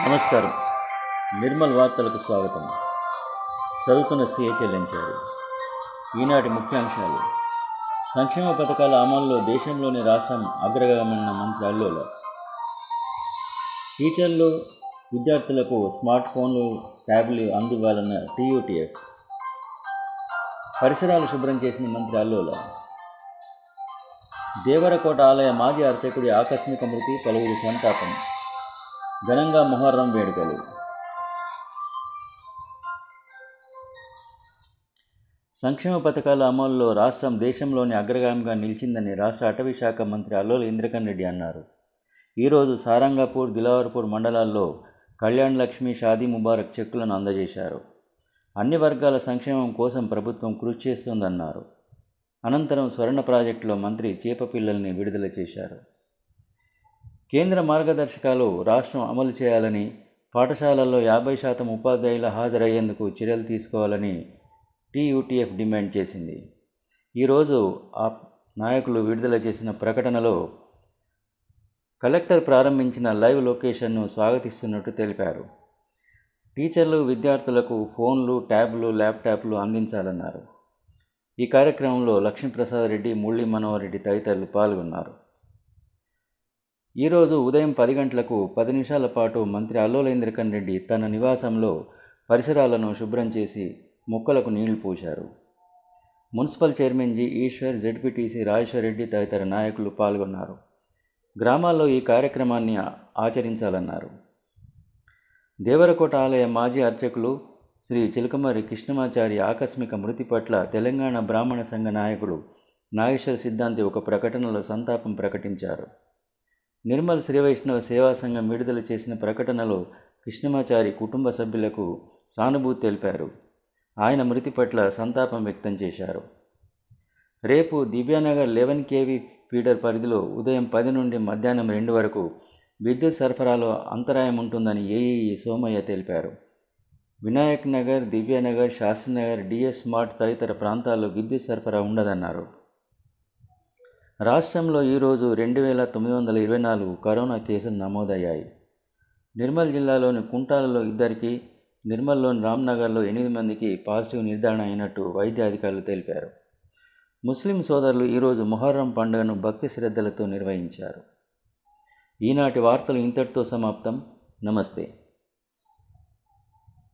నమస్కారం. నిర్మల్ వార్తలకు స్వాగతం. చదువుతున్న సీఏ చెల్లించారు. ఈనాటి ముఖ్యాంశాలు. సంక్షేమ పథకాల అమల్లో దేశంలోని రాష్ట్రం అగ్రగమన మంత్రి అల్లుల. టీచర్లు విద్యార్థులకు స్మార్ట్ ఫోన్లు ట్యాబ్లు అందివ్వాలన్న టీయూటీఎఫ్. పరిసరాలు శుభ్రం చేసిన మంత్రి అల్లుల. దేవరకోట ఆలయ మాజీ అర్చకుడి ఆకస్మిక మృతి పలువురు సంతాపం. ఘనంగా మొహర్రం వేడుకలు. సంక్షేమ పథకాల అమలులో రాష్ట్రం దేశంలోని అగ్రగామిగా నిలిచిందని రాష్ట్ర అటవీ శాఖ మంత్రి అల్లోల ఇంద్రకరణ్ రెడ్డి అన్నారు. ఈరోజు సారంగాపూర్ దిలావర్పూర్ మండలాల్లో కళ్యాణ్ లక్ష్మి షాదీ ముబారక్ చెక్కులను అందజేశారు. అన్ని వర్గాల సంక్షేమం కోసం ప్రభుత్వం కృషి చేస్తోందన్నారు. అనంతరం స్వర్ణ ప్రాజెక్టులో మంత్రి చేప పిల్లల్ని విడుదల చేశారు. కేంద్ర మార్గదర్శకాలు రాష్ట్రం అమలు చేయాలని పాఠశాలల్లో యాభై శాతం ఉపాధ్యాయులు హాజరయ్యేందుకు చర్యలు తీసుకోవాలని టీయూటీఎఫ్ డిమాండ్ చేసింది. ఈరోజు ఆ నాయకులు విడుదల చేసిన ప్రకటనలో కలెక్టర్ ప్రారంభించిన లైవ్ లొకేషన్ను స్వాగతిస్తున్నట్టు తెలిపారు. టీచర్లు విద్యార్థులకు ఫోన్లు ట్యాబ్లు ల్యాప్టాప్లు అందించాలన్నారు. ఈ కార్యక్రమంలో లక్ష్మీప్రసాద్ రెడ్డి మురళీ మనోహర్ రెడ్డి తదితరులు పాల్గొన్నారు. ఈరోజు ఉదయం పది గంటలకు పది నిమిషాల పాటు మంత్రి అల్లోలేంద్రకన్ రెడ్డి తన నివాసంలో పరిసరాలను శుభ్రం చేసి మొక్కలకు నీళ్ళు పోశారు. Municipal chairman G Eshwar ZPTC Rajeshwar Reddy తదితర నాయకులు పాల్గొన్నారు. గ్రామాల్లో ఈ కార్యక్రమాన్ని ఆచరించాలన్నారు. దేవరకోట ఆలయ మాజీ అర్చకులు శ్రీ చిలకమరి కృష్ణమాచారి ఆకస్మిక మృతి పట్ల తెలంగాణ బ్రాహ్మణ సంఘ నాయకుడు నాగేశ్వర సిద్ధాంతి ఒక ప్రకటనలో సంతాపం ప్రకటించారు. నిర్మల్ శ్రీ వైష్ణవ సేవా సంఘం విడుదల చేసిన ప్రకటనలో కృష్ణమాచారి కుటుంబ సభ్యులకు సానుభూతి తెలిపారు. ఆయన మృతి పట్ల సంతాపం వ్యక్తం చేశారు. రేపు దివ్యానగర్ లెవెన్ కేవీ ఫీడర్ పరిధిలో ఉదయం పది నుండి మధ్యాహ్నం రెండు వరకు విద్యుత్ సరఫరాలో అంతరాయం ఉంటుందని ఏఈఈ సోమయ్య తెలిపారు. వినాయక్ నగర్ దివ్యానగర్ శాస్త్రినగర్ డిఎస్ మార్ట్ తదితర ప్రాంతాల్లో విద్యుత్ సరఫరా ఉండదన్నారు. రాష్ట్రంలో ఈరోజు రెండు వేల తొమ్మిది వందల ఇరవై నాలుగు కరోనా కేసులు నమోదయ్యాయి. నిర్మల్ జిల్లాలోని కుంటాలలో ఇద్దరికి నిర్మల్లోని రామ్నగర్లో ఎనిమిది మందికి పాజిటివ్ నిర్ధారణ అయినట్టు వైద్య అధికారులు తెలిపారు. ముస్లిం సోదరులు ఈరోజు మొహర్రం పండుగను భక్తి శ్రద్ధలతో నిర్వహించారు. ఈనాటి వార్తలు ఇంతటితో సమాప్తం. నమస్తే.